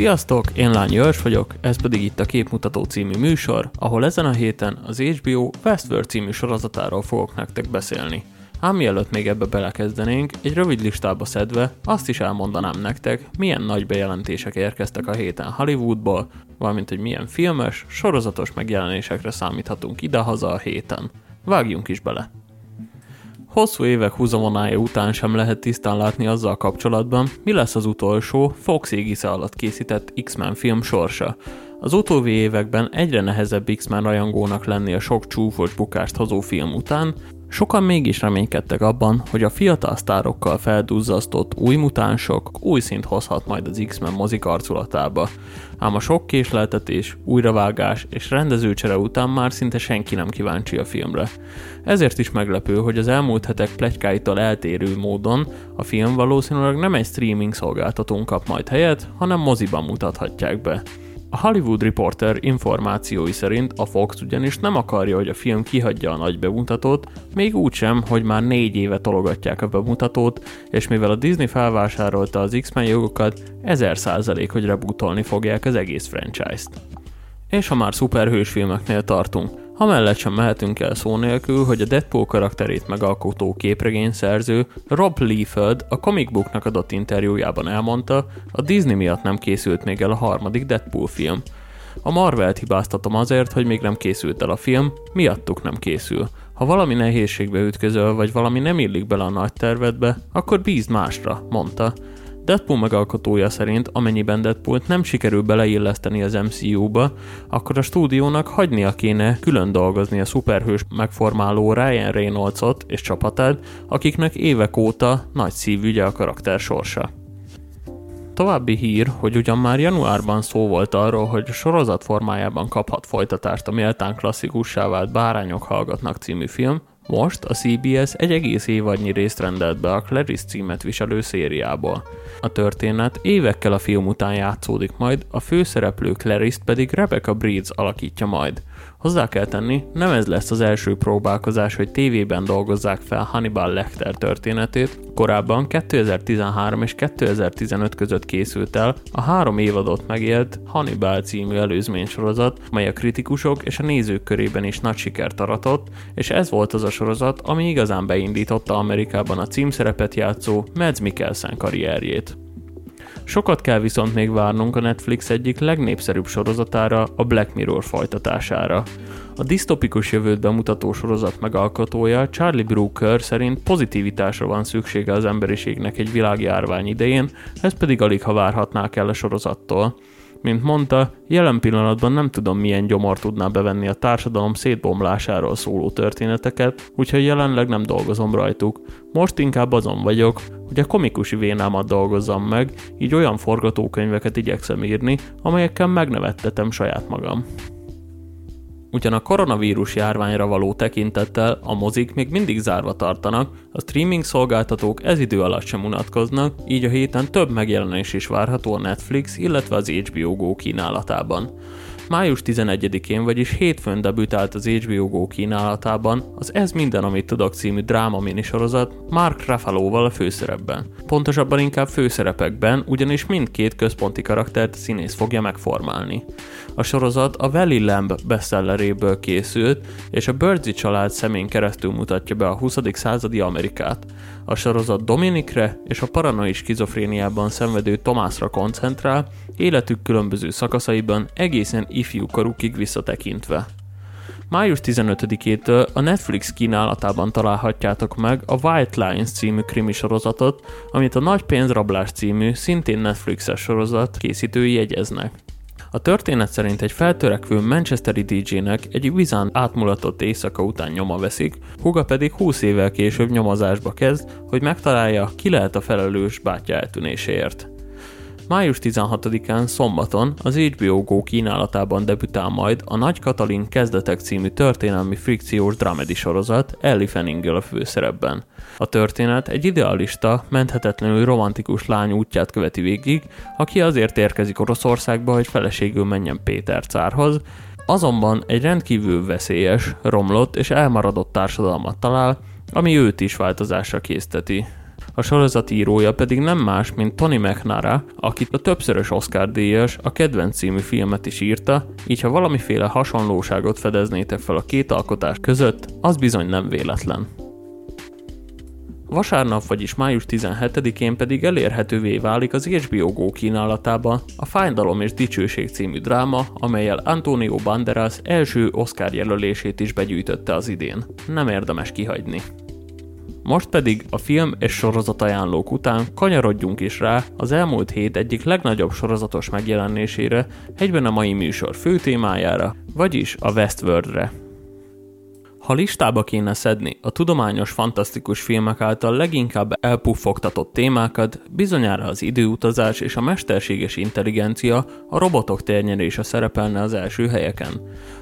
Sziasztok, én Lány Jörs vagyok, ez pedig itt a Képmutató című műsor, ahol ezen a héten az HBO Westworld című sorozatáról fogok nektek beszélni. Ám mielőtt még ebbe belekezdenénk, egy rövid listába szedve azt is elmondanám nektek, milyen nagy bejelentések érkeztek a héten Hollywoodból, valamint hogy milyen filmes, sorozatos megjelenésekre számíthatunk idehaza a héten. Vágjunk is bele! Hosszú évek húzamonája után sem lehet tisztán látni azzal kapcsolatban, mi lesz az utolsó Fox égisze alatt készített X-Men film sorsa. Az utóbbi években egyre nehezebb X-Men rajongónak lenni a sok csúfos bukást hozó film után, Sokan mégis reménykedtek abban, hogy a fiatal sztárokkal felduzzasztott új mutánsok új szint hozhat majd az X-Men mozik arculatába. Ám a sok késleltetés, újravágás és rendezőcsere után már szinte senki nem kíváncsi a filmre. Ezért is meglepő, hogy az elmúlt hetek plegykáitól eltérő módon a film valószínűleg nem egy streaming szolgáltatón kap majd helyet, hanem moziban mutathatják be. A Hollywood Reporter információi szerint a Fox ugyanis nem akarja, hogy a film kihagyja a nagy bemutatót, még úgy sem, hogy már négy éve tologatják a bemutatót, és mivel a Disney felvásárolta az X-Men jogokat, 1000% hogy rebootolni fogják az egész franchise-t. És ha már szuperhős filmeknél tartunk, Amellett sem mehetünk el szó nélkül, hogy a Deadpool karakterét megalkotó képregényszerző Rob Liefeld a comic booknak adott interjújában elmondta, a Disney miatt nem készült még el a harmadik Deadpool film. A Marvelt hibáztatom azért, hogy még nem készült el a film, miattuk nem készül. Ha valami nehézségbe ütközöl, vagy valami nem illik bele a nagy tervedbe, akkor bízd másra, mondta. Deadpool megalkotója szerint, amennyiben Deadpoolt nem sikerül beleilleszteni az MCU-ba, akkor a stúdiónak hagynia kéne külön dolgozni a szuperhős megformáló Ryan Reynoldsot és csapatát, akiknek évek óta nagy szívügye a karakter sorsa. További hír, hogy ugyan már januárban szó volt arról, hogy a sorozat formájában kaphat folytatást a méltán klasszikussá vált Bárányok hallgatnak című film, most a CBS egy egész évadnyi részt rendelt be a Clarice címet viselő szériából. A történet évekkel a film után játszódik majd, a főszereplő Clarice pedig Rebecca Breeds alakítja majd. Hozzá kell tenni, nem ez lesz az első próbálkozás, hogy tévében dolgozzák fel Hannibal Lecter történetét. Korábban 2013 és 2015 között készült el a három évadot megélt Hannibal című előzménysorozat, mely a kritikusok és a nézők körében is nagy sikert aratott, és ez volt az a sorozat, ami igazán beindította Amerikában a címszerepet játszó Mads Mikkelsen karrierjét. Sokat kell viszont még várnunk a Netflix egyik legnépszerűbb sorozatára, a Black Mirror folytatására. A disztopikus jövőt bemutató sorozat megalkotója Charlie Brooker szerint pozitivitásra van szüksége az emberiségnek egy világjárvány idején, ez pedig alig ha várhatnák el a sorozattól. Mint mondta, jelen pillanatban nem tudom milyen gyomor tudná bevenni a társadalom szétbomlásáról szóló történeteket, úgyhogy jelenleg nem dolgozom rajtuk. Most inkább azon vagyok, hogy a komikusi vénámat dolgozzam meg, így olyan forgatókönyveket igyekszem írni, amelyekkel megnevettetem saját magam. Ugyan a koronavírus járványra való tekintettel a mozik még mindig zárva tartanak, a streaming szolgáltatók ez idő alatt sem unatkoznak, így a héten több megjelenés is várható a Netflix, illetve az HBO Go kínálatában. Május 11-én, vagyis hétfőn debütált az HBO Go kínálatában az Ez minden, amit tudok című dráma minisorozat Mark Ruffalo-val a főszerepben. Pontosabban inkább főszerepekben, ugyanis mindkét központi karaktert színész fogja megformálni. A sorozat a Valley Lamb bestselleréből készült, és a Birdsie család szemén keresztül mutatja be a 20. századi Amerikát. A sorozat Dominikre és a paranoid skizofréniában szenvedő Tomásra koncentrál, életük különböző szakaszaiban egészen ifjú korukig visszatekintve. Május 15-től a Netflix kínálatában találhatjátok meg a White Lines című krimi sorozatot, amit a Nagy pénzrablás című, szintén Netflixes sorozat készítői jegyeznek. A történet szerint egy feltörekvő Manchesteri DJ-nek egy vizán átmulatott éjszaka után nyoma veszik, Huga pedig 20 évvel később nyomozásba kezd, hogy megtalálja, ki lehet a felelős bátyja eltűnéséért. Május 16-án szombaton az HBO Go kínálatában debütál majd a Nagy Katalin Kezdetek című történelmi frikciós dramedi sorozat Ellie Fanninggel a főszerepben. A történet egy idealista, menthetetlenül romantikus lány útját követi végig, aki azért érkezik Oroszországba, hogy feleségül menjen Péter cárhoz, azonban egy rendkívül veszélyes, romlott és elmaradott társadalmat talál, ami őt is változásra készteti. A sorozat írója pedig nem más, mint Tony McNara, akit a többszörös Oscar díjas a kedvenc című filmet is írta, így ha valamiféle hasonlóságot fedeznétek fel a két alkotás között, az bizony nem véletlen. Vasárnap, vagyis május 17-én pedig elérhetővé válik az HBO Go kínálatába a Fájdalom és Dicsőség című dráma, amelyel Antonio Banderas első Oscar jelölését is begyűjtötte az idén. Nem érdemes kihagyni. Most pedig a film és sorozat ajánlók után kanyarodjunk is rá az elmúlt hét egyik legnagyobb sorozatos megjelenésére, egyben a mai műsor fő témájára, vagyis a Westworldre. Ha listába kéne szedni a tudományos fantasztikus filmek által leginkább elpuffogtatott témákat, bizonyára az időutazás és a mesterséges intelligencia, a robotok térnyerése szerepelne az első helyeken.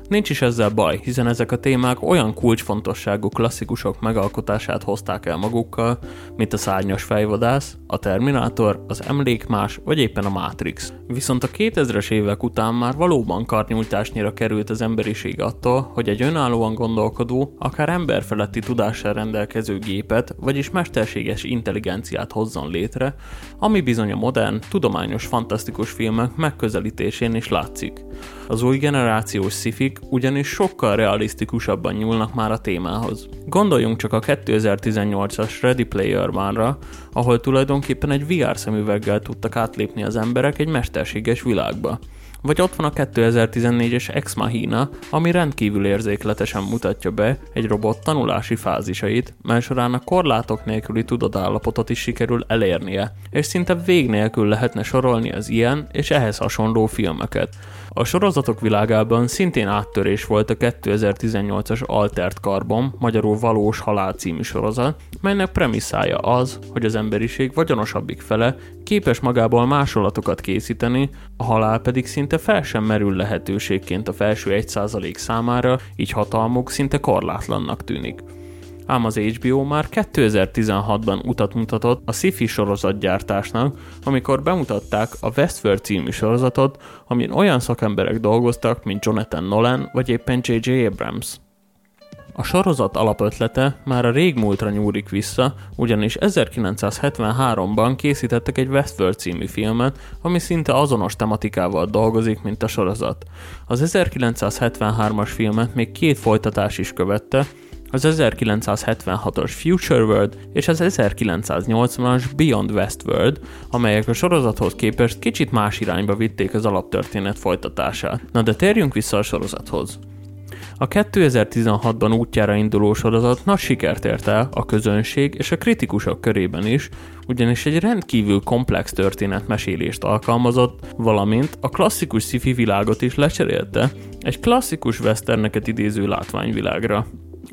Nincs is ezzel baj, hiszen ezek a témák olyan kulcsfontosságú klasszikusok megalkotását hozták el magukkal, mint a szárnyas fejvadász, a Terminátor, az Emlékmás vagy éppen a Matrix. Viszont a 2000-es évek után már valóban karnyújtásnyira került az emberiség attól, hogy egy önállóan gondolkodó, akár emberfeletti tudással rendelkező gépet, vagyis mesterséges intelligenciát hozzon létre, ami bizony a modern, tudományos fantasztikus filmek megközelítésén is látszik. Az új generációs szifik ugyanis sokkal realisztikusabban nyúlnak már a témához. Gondoljunk csak a 2018-as Ready Player One-ra, ahol tulajdonképpen egy VR szemüveggel tudtak átlépni az emberek egy mesterséges világba. Vagy ott van a 2014-es Ex Machina, ami rendkívül érzékletesen mutatja be egy robot tanulási fázisait, mely során a korlátok nélküli tudatállapotot is sikerül elérnie, és szinte vég nélkül lehetne sorolni az ilyen és ehhez hasonló filmeket. A sorozatok világában szintén áttörés volt a 2018-as Altert Carbon, magyarul Valós Halál című sorozat, melynek premisszája az, hogy az emberiség vagyonosabbik fele képes magából másolatokat készíteni, a halál pedig szinte fel sem merül lehetőségként a felső 1% számára, így hatalmuk szinte korlátlannak tűnik ám az HBO már 2016-ban utat mutatott a sci-fi sorozatgyártásnak, amikor bemutatták a Westworld című sorozatot, amin olyan szakemberek dolgoztak, mint Jonathan Nolan vagy éppen J.J. Abrams. A sorozat alapötlete már a régmúltra nyúlik vissza, ugyanis 1973-ban készítettek egy Westworld című filmet, ami szinte azonos tematikával dolgozik, mint a sorozat. Az 1973-as filmet még két folytatás is követte, az 1976-os Future World és az 1980-as Beyond Westworld, amelyek a sorozathoz képest kicsit más irányba vitték az alaptörténet folytatását. Na de térjünk vissza a sorozathoz. A 2016-ban útjára induló sorozat nagy sikert ért el a közönség és a kritikusok körében is, ugyanis egy rendkívül komplex történetmesélést alkalmazott, valamint a klasszikus sci világot is lecserélte egy klasszikus westerneket idéző látványvilágra.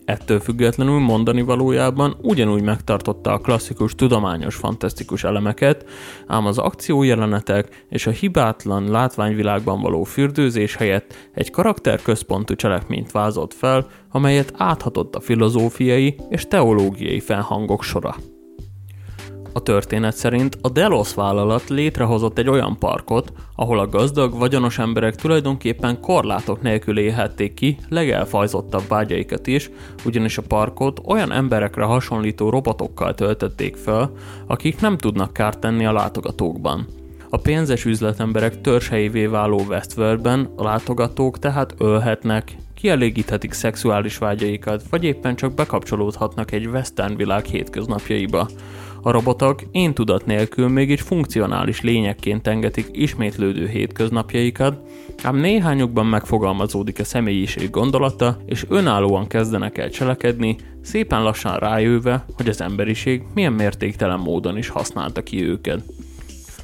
Ettől függetlenül mondani valójában ugyanúgy megtartotta a klasszikus tudományos fantasztikus elemeket, ám az akciójelenetek és a hibátlan látványvilágban való fürdőzés helyett egy karakterközpontú cselekményt vázolt fel, amelyet áthatott a filozófiai és teológiai felhangok sora. A történet szerint a Delos vállalat létrehozott egy olyan parkot, ahol a gazdag, vagyonos emberek tulajdonképpen korlátok nélkül élhették ki legelfajzottabb vágyaikat is, ugyanis a parkot olyan emberekre hasonlító robotokkal töltötték fel, akik nem tudnak kárt tenni a látogatókban. A pénzes üzletemberek törzshelyévé váló Westworldben a látogatók tehát ölhetnek, kielégíthetik szexuális vágyaikat, vagy éppen csak bekapcsolódhatnak egy western világ hétköznapjaiba. A robotok én tudat nélkül mégis funkcionális lényekként engedik ismétlődő hétköznapjaikat, ám néhányukban megfogalmazódik a személyiség gondolata, és önállóan kezdenek el cselekedni, szépen lassan rájöve, hogy az emberiség milyen mértéktelen módon is használta ki őket.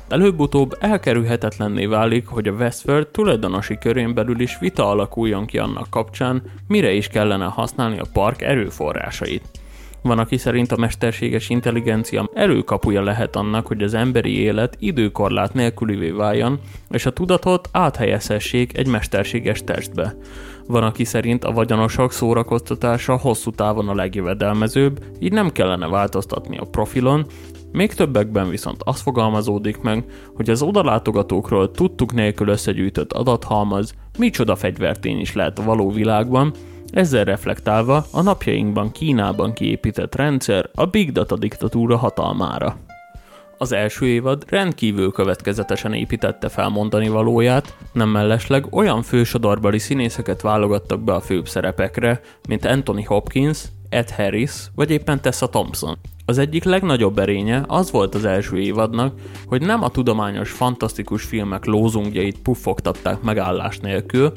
Előbb-utóbb elkerülhetetlenné válik, hogy a Westworld tulajdonosi körén belül is vita alakuljon ki annak kapcsán, mire is kellene használni a park erőforrásait. Van, aki szerint a mesterséges intelligencia előkapuja lehet annak, hogy az emberi élet időkorlát nélkülivé váljon, és a tudatot áthelyezhessék egy mesterséges testbe. Van, aki szerint a vagyonosok szórakoztatása hosszú távon a legjövedelmezőbb, így nem kellene változtatni a profilon, még többekben viszont az fogalmazódik meg, hogy az odalátogatókról tudtuk nélkül összegyűjtött adathalmaz micsoda fegyvertény is lehet a való világban, Ezzel reflektálva a napjainkban Kínában kiépített rendszer a Big Data diktatúra hatalmára. Az első évad rendkívül következetesen építette fel mondani valóját, nem mellesleg olyan fősodorbeli színészeket válogattak be a főbb szerepekre, mint Anthony Hopkins, Ed Harris vagy éppen Tessa Thompson. Az egyik legnagyobb erénye az volt az első évadnak, hogy nem a tudományos, fantasztikus filmek lózungjait puffogtatták megállás nélkül,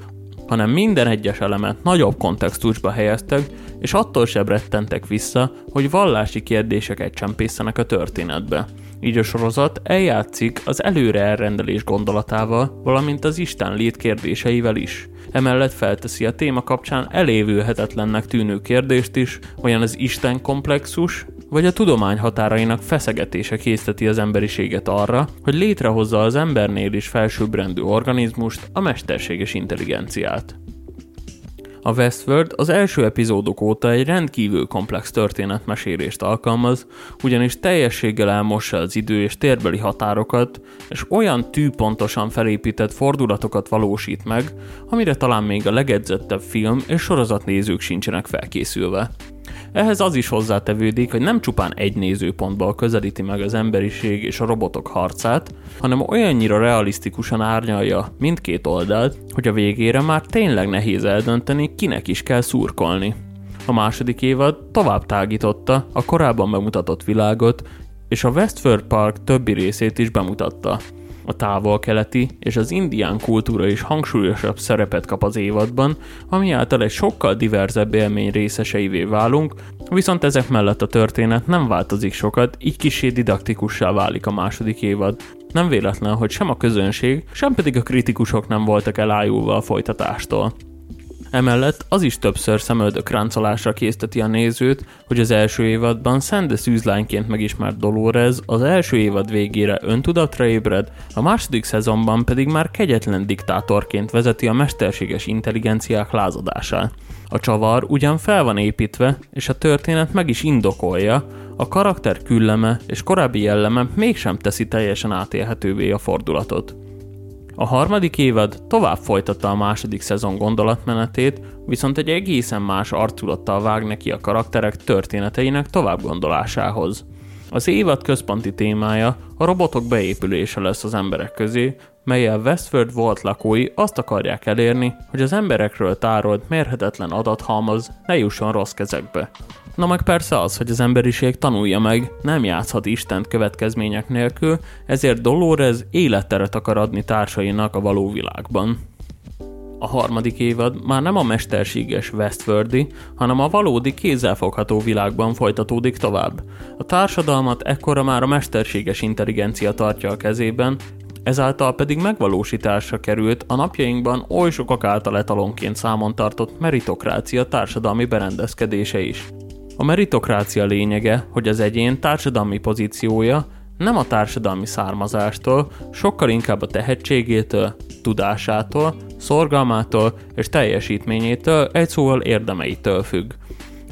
hanem minden egyes elemet nagyobb kontextusba helyeztek, és attól sem rettentek vissza, hogy vallási kérdéseket csempészenek a történetbe. Így a sorozat eljátszik az előre elrendelés gondolatával, valamint az Isten lét kérdéseivel is. Emellett felteszi a téma kapcsán elévülhetetlennek tűnő kérdést is, olyan az Isten komplexus, vagy a tudomány határainak feszegetése készteti az emberiséget arra, hogy létrehozza az embernél is felsőbbrendű organizmust, a mesterséges intelligenciát. A Westworld az első epizódok óta egy rendkívül komplex történetmesélést alkalmaz, ugyanis teljességgel elmossa az idő és térbeli határokat, és olyan tűpontosan felépített fordulatokat valósít meg, amire talán még a legedzettebb film és sorozatnézők sincsenek felkészülve. Ehhez az is hozzátevődik, hogy nem csupán egy nézőpontból közelíti meg az emberiség és a robotok harcát, hanem olyannyira realisztikusan árnyalja mindkét oldalt, hogy a végére már tényleg nehéz eldönteni, kinek is kell szurkolni. A második évad tovább tágította a korábban bemutatott világot, és a Westford Park többi részét is bemutatta. A távol-keleti és az indián kultúra is hangsúlyosabb szerepet kap az évadban, ami által egy sokkal diverzebb élmény részeseivé válunk, viszont ezek mellett a történet nem változik sokat, így kisé didaktikussá válik a második évad. Nem véletlen, hogy sem a közönség, sem pedig a kritikusok nem voltak elájulva a folytatástól. Emellett az is többször szemöldök ráncolásra készteti a nézőt, hogy az első évadban Szende szűzlányként megismert Dolores az első évad végére öntudatra ébred, a második szezonban pedig már kegyetlen diktátorként vezeti a mesterséges intelligenciák lázadását. A csavar ugyan fel van építve, és a történet meg is indokolja, a karakter külleme és korábbi jelleme mégsem teszi teljesen átélhetővé a fordulatot. A harmadik évad tovább folytatta a második szezon gondolatmenetét, viszont egy egészen más arculattal vág neki a karakterek történeteinek tovább gondolásához. Az évad központi témája a robotok beépülése lesz az emberek közé, melyel Westford volt lakói azt akarják elérni, hogy az emberekről tárolt mérhetetlen adathalmaz ne jusson rossz kezekbe. Na meg persze az, hogy az emberiség tanulja meg, nem játszhat Istent következmények nélkül, ezért Dolores életteret akar adni társainak a való világban. A harmadik évad már nem a mesterséges Westworldi, hanem a valódi kézzelfogható világban folytatódik tovább. A társadalmat ekkora már a mesterséges intelligencia tartja a kezében, ezáltal pedig megvalósításra került a napjainkban oly sokak által etalonként számon tartott meritokrácia társadalmi berendezkedése is. A meritokrácia lényege, hogy az egyén társadalmi pozíciója nem a társadalmi származástól, sokkal inkább a tehetségétől, tudásától, szorgalmától és teljesítményétől, egy szóval érdemeitől függ.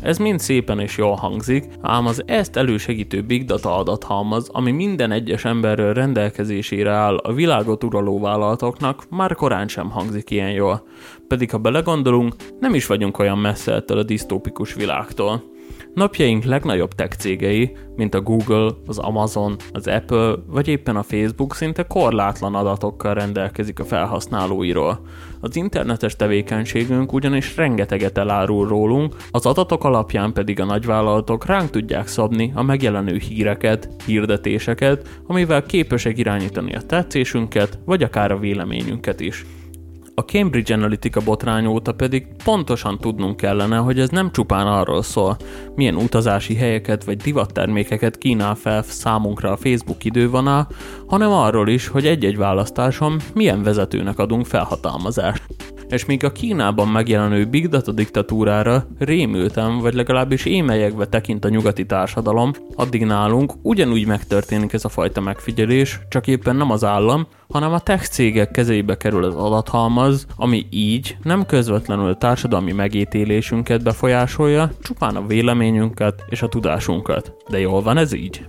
Ez mind szépen és jól hangzik, ám az ezt elősegítő big data adathalmaz, ami minden egyes emberről rendelkezésére áll a világot uraló vállalatoknak, már korán sem hangzik ilyen jól. Pedig ha belegondolunk, nem is vagyunk olyan messze ettől a disztópikus világtól. Napjaink legnagyobb tech cégei, mint a Google, az Amazon, az Apple vagy éppen a Facebook szinte korlátlan adatokkal rendelkezik a felhasználóiról. Az internetes tevékenységünk ugyanis rengeteget elárul rólunk, az adatok alapján pedig a nagyvállalatok ránk tudják szabni a megjelenő híreket, hirdetéseket, amivel képesek irányítani a tetszésünket, vagy akár a véleményünket is. A Cambridge Analytica botrány óta pedig pontosan tudnunk kellene, hogy ez nem csupán arról szól, milyen utazási helyeket vagy divattermékeket kínál fel számunkra a Facebook idővonal, hanem arról is, hogy egy-egy választáson milyen vezetőnek adunk felhatalmazást és míg a Kínában megjelenő Big Data diktatúrára rémültem, vagy legalábbis émelyegve tekint a nyugati társadalom, addig nálunk ugyanúgy megtörténik ez a fajta megfigyelés, csak éppen nem az állam, hanem a tech cégek kezébe kerül az adathalmaz, ami így nem közvetlenül társadalmi megítélésünket befolyásolja, csupán a véleményünket és a tudásunkat. De jól van ez így?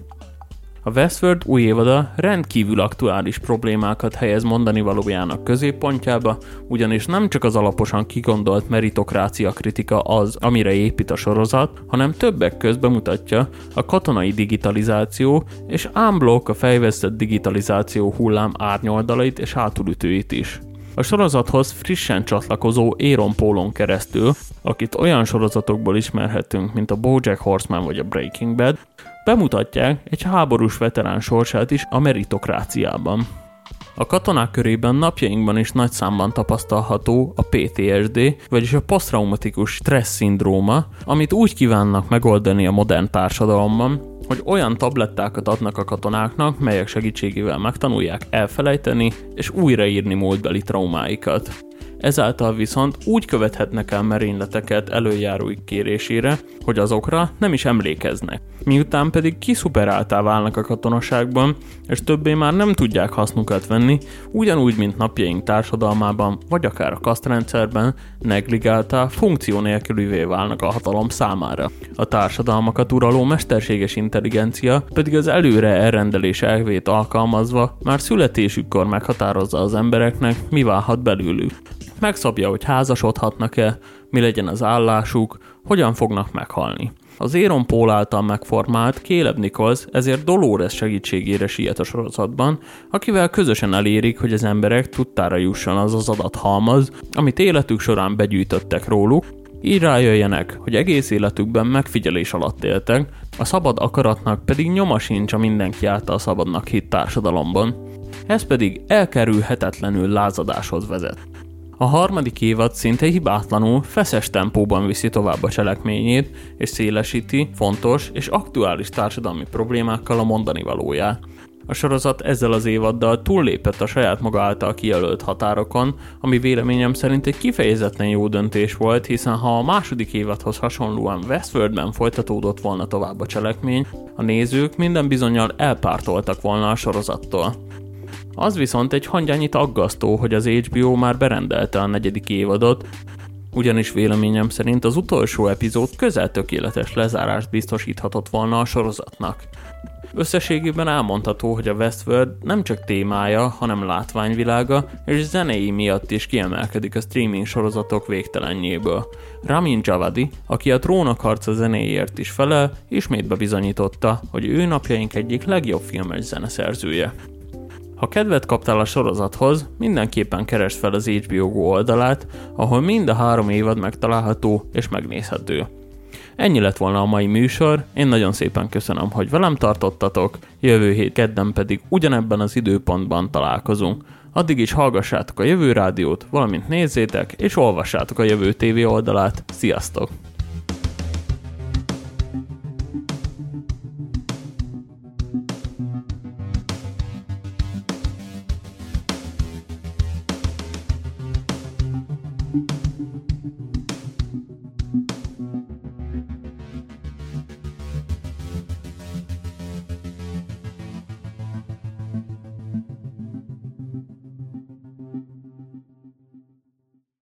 A Westworld új évada rendkívül aktuális problémákat helyez mondani valójának középpontjába, ugyanis nem csak az alaposan kigondolt meritokrácia kritika az, amire épít a sorozat, hanem többek közben mutatja a katonai digitalizáció és ámblok a fejvesztett digitalizáció hullám árnyoldalait és hátulütőit is. A sorozathoz frissen csatlakozó Aaron Paulon keresztül, akit olyan sorozatokból ismerhetünk, mint a BoJack Horseman vagy a Breaking Bad, bemutatják egy háborús veterán sorsát is a meritokráciában. A katonák körében napjainkban is nagy számban tapasztalható a PTSD, vagyis a posztraumatikus stressz szindróma, amit úgy kívánnak megoldani a modern társadalomban, hogy olyan tablettákat adnak a katonáknak, melyek segítségével megtanulják elfelejteni és újraírni múltbeli traumáikat ezáltal viszont úgy követhetnek el merényleteket előjáróik kérésére, hogy azokra nem is emlékeznek. Miután pedig kiszuperáltá válnak a katonaságban, és többé már nem tudják hasznukat venni, ugyanúgy, mint napjaink társadalmában, vagy akár a kasztrendszerben, negligáltá, funkció nélkülűvé válnak a hatalom számára. A társadalmakat uraló mesterséges intelligencia pedig az előre elrendelés elvét alkalmazva már születésükkor meghatározza az embereknek, mi válhat belőlük megszabja, hogy házasodhatnak-e, mi legyen az állásuk, hogyan fognak meghalni. Az Aaron Paul által megformált Caleb Nichols ezért Dolores segítségére siet a sorozatban, akivel közösen elérik, hogy az emberek tudtára jusson az az adathalmaz, amit életük során begyűjtöttek róluk, így rájöjjenek, hogy egész életükben megfigyelés alatt éltek, a szabad akaratnak pedig nyoma sincs a mindenki által szabadnak hit társadalomban. Ez pedig elkerülhetetlenül lázadáshoz vezet. A harmadik évad szinte hibátlanul, feszes tempóban viszi tovább a cselekményét, és szélesíti fontos és aktuális társadalmi problémákkal a mondani valóját. A sorozat ezzel az évaddal túllépett a saját maga által kijelölt határokon, ami véleményem szerint egy kifejezetten jó döntés volt, hiszen ha a második évadhoz hasonlóan Westworldben folytatódott volna tovább a cselekmény, a nézők minden bizonyal elpártoltak volna a sorozattól. Az viszont egy hangyányit aggasztó, hogy az HBO már berendelte a negyedik évadot, ugyanis véleményem szerint az utolsó epizód közel tökéletes lezárást biztosíthatott volna a sorozatnak. Összességében elmondható, hogy a Westworld nem csak témája, hanem látványvilága és zenei miatt is kiemelkedik a streaming sorozatok végtelenjéből. Ramin Javadi, aki a Trónok harca zenéért is felel, ismét bebizonyította, hogy ő napjaink egyik legjobb filmes zeneszerzője. Ha kedvet kaptál a sorozathoz, mindenképpen keresd fel az HBO Go oldalát, ahol mind a három évad megtalálható és megnézhető. Ennyi lett volna a mai műsor, én nagyon szépen köszönöm, hogy velem tartottatok, jövő hét kedden pedig ugyanebben az időpontban találkozunk. Addig is hallgassátok a Jövő Rádiót, valamint nézzétek és olvassátok a Jövő TV oldalát. Sziasztok!